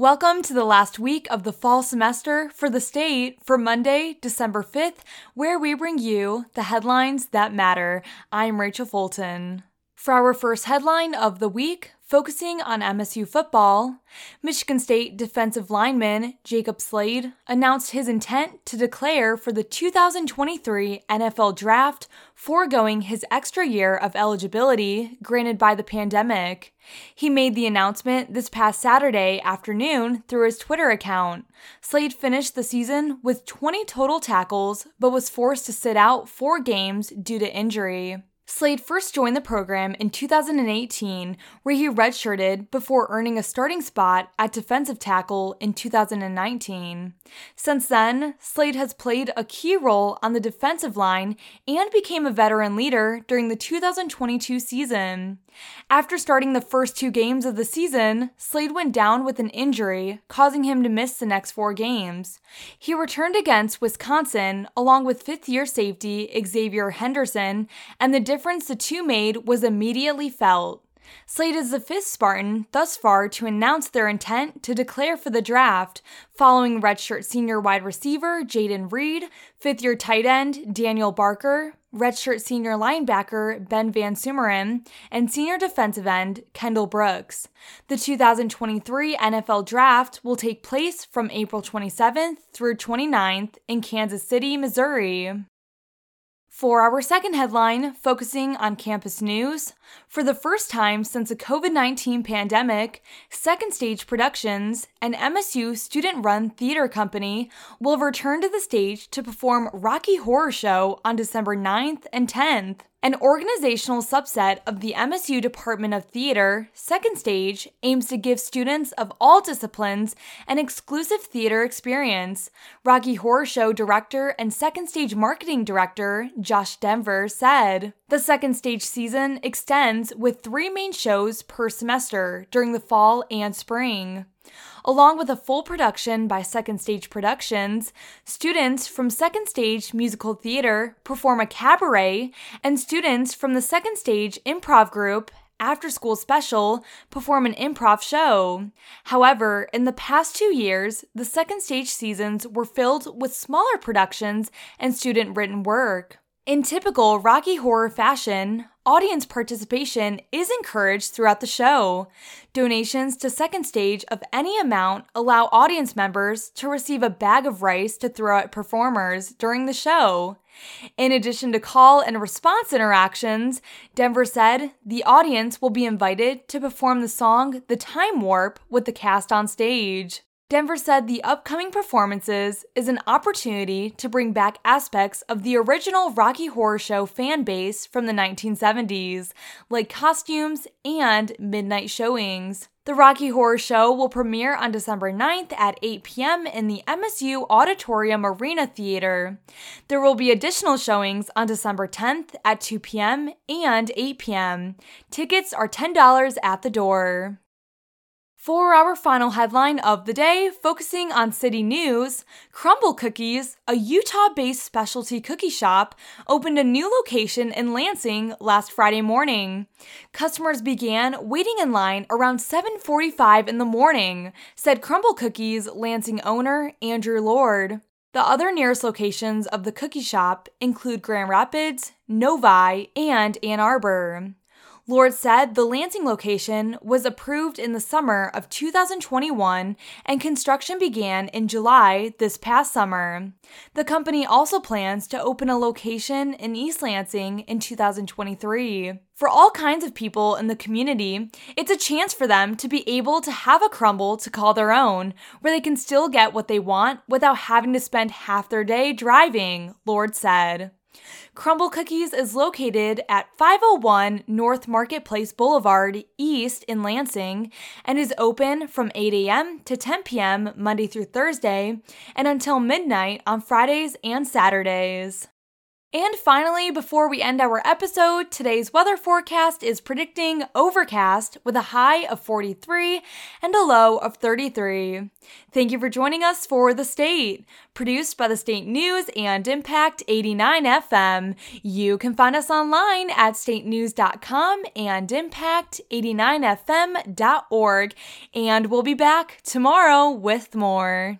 Welcome to the last week of the fall semester for the state for Monday, December 5th, where we bring you the headlines that matter. I'm Rachel Fulton. For our first headline of the week, focusing on MSU football, Michigan State defensive lineman Jacob Slade announced his intent to declare for the 2023 NFL Draft, foregoing his extra year of eligibility granted by the pandemic. He made the announcement this past Saturday afternoon through his Twitter account. Slade finished the season with 20 total tackles, but was forced to sit out four games due to injury. Slade first joined the program in 2018, where he redshirted before earning a starting spot at defensive tackle in 2019. Since then, Slade has played a key role on the defensive line and became a veteran leader during the 2022 season. After starting the first two games of the season, Slade went down with an injury, causing him to miss the next four games. He returned against Wisconsin along with fifth year safety Xavier Henderson, and the difference the two made was immediately felt. Slade is the fifth Spartan thus far to announce their intent to declare for the draft, following redshirt senior wide receiver Jayden Reed, fifth year tight end Daniel Barker, redshirt senior linebacker Ben VanSumeren, and senior defensive end Kendall Brooks. The 2023 NFL Draft will take place from April 27th through 29th in Kansas City, Missouri. For our second headline, focusing on campus news, for the first time since the COVID 19 pandemic, Second Stage Productions, an MSU student run theater company, will return to the stage to perform Rocky Horror Show on December 9th and 10th. An organizational subset of the MSU Department of Theater, Second Stage, aims to give students of all disciplines an exclusive theater experience. Rocky Horror Show director and Second Stage marketing director, Josh Denver, said. The Second Stage season extends with three main shows per semester during the fall and spring. Along with a full production by Second Stage Productions, students from Second Stage Musical Theater perform a cabaret, and students from the Second Stage Improv Group after school special perform an improv show. However, in the past two years, the second stage seasons were filled with smaller productions and student written work. In typical Rocky Horror fashion, audience participation is encouraged throughout the show. Donations to Second Stage of any amount allow audience members to receive a bag of rice to throw at performers during the show. In addition to call and response interactions, Denver said the audience will be invited to perform the song The Time Warp with the cast on stage. Denver said the upcoming performances is an opportunity to bring back aspects of the original Rocky Horror Show fan base from the 1970s, like costumes and midnight showings. The Rocky Horror Show will premiere on December 9th at 8 p.m. in the MSU Auditorium Arena Theater. There will be additional showings on December 10th at 2 p.m. and 8 p.m. Tickets are $10 at the door. For our final headline of the day, focusing on city news, Crumbl Cookies, a Utah based specialty cookie shop, opened a new location in Lansing last Friday morning. Customers began waiting in line around 7:45 in the morning, said Crumbl Cookies Lansing owner Andrew Lord. The other nearest locations of the cookie shop include Grand Rapids, Novi, and Ann Arbor. Lord said the Lansing location was approved in the summer of 2021 and construction began in July this past summer. The company also plans to open a location in East Lansing in 2023. For all kinds of people in the community, it's a chance for them to be able to have a Crumbl to call their own, where they can still get what they want without having to spend half their day driving, Lord said. Crumbl Cookies is located at 501 North Marketplace Boulevard East in Lansing and is open from 8 a.m. to 10 p.m. Monday through Thursday and until midnight on Fridays and Saturdays. And finally, before we end our episode, today's weather forecast is predicting overcast with a high of 43 and a low of 33. Thank you for joining us for The State, produced by the State News and Impact 89 FM. You can find us online at statenews.com and impact89fm.org. And we'll be back tomorrow with more.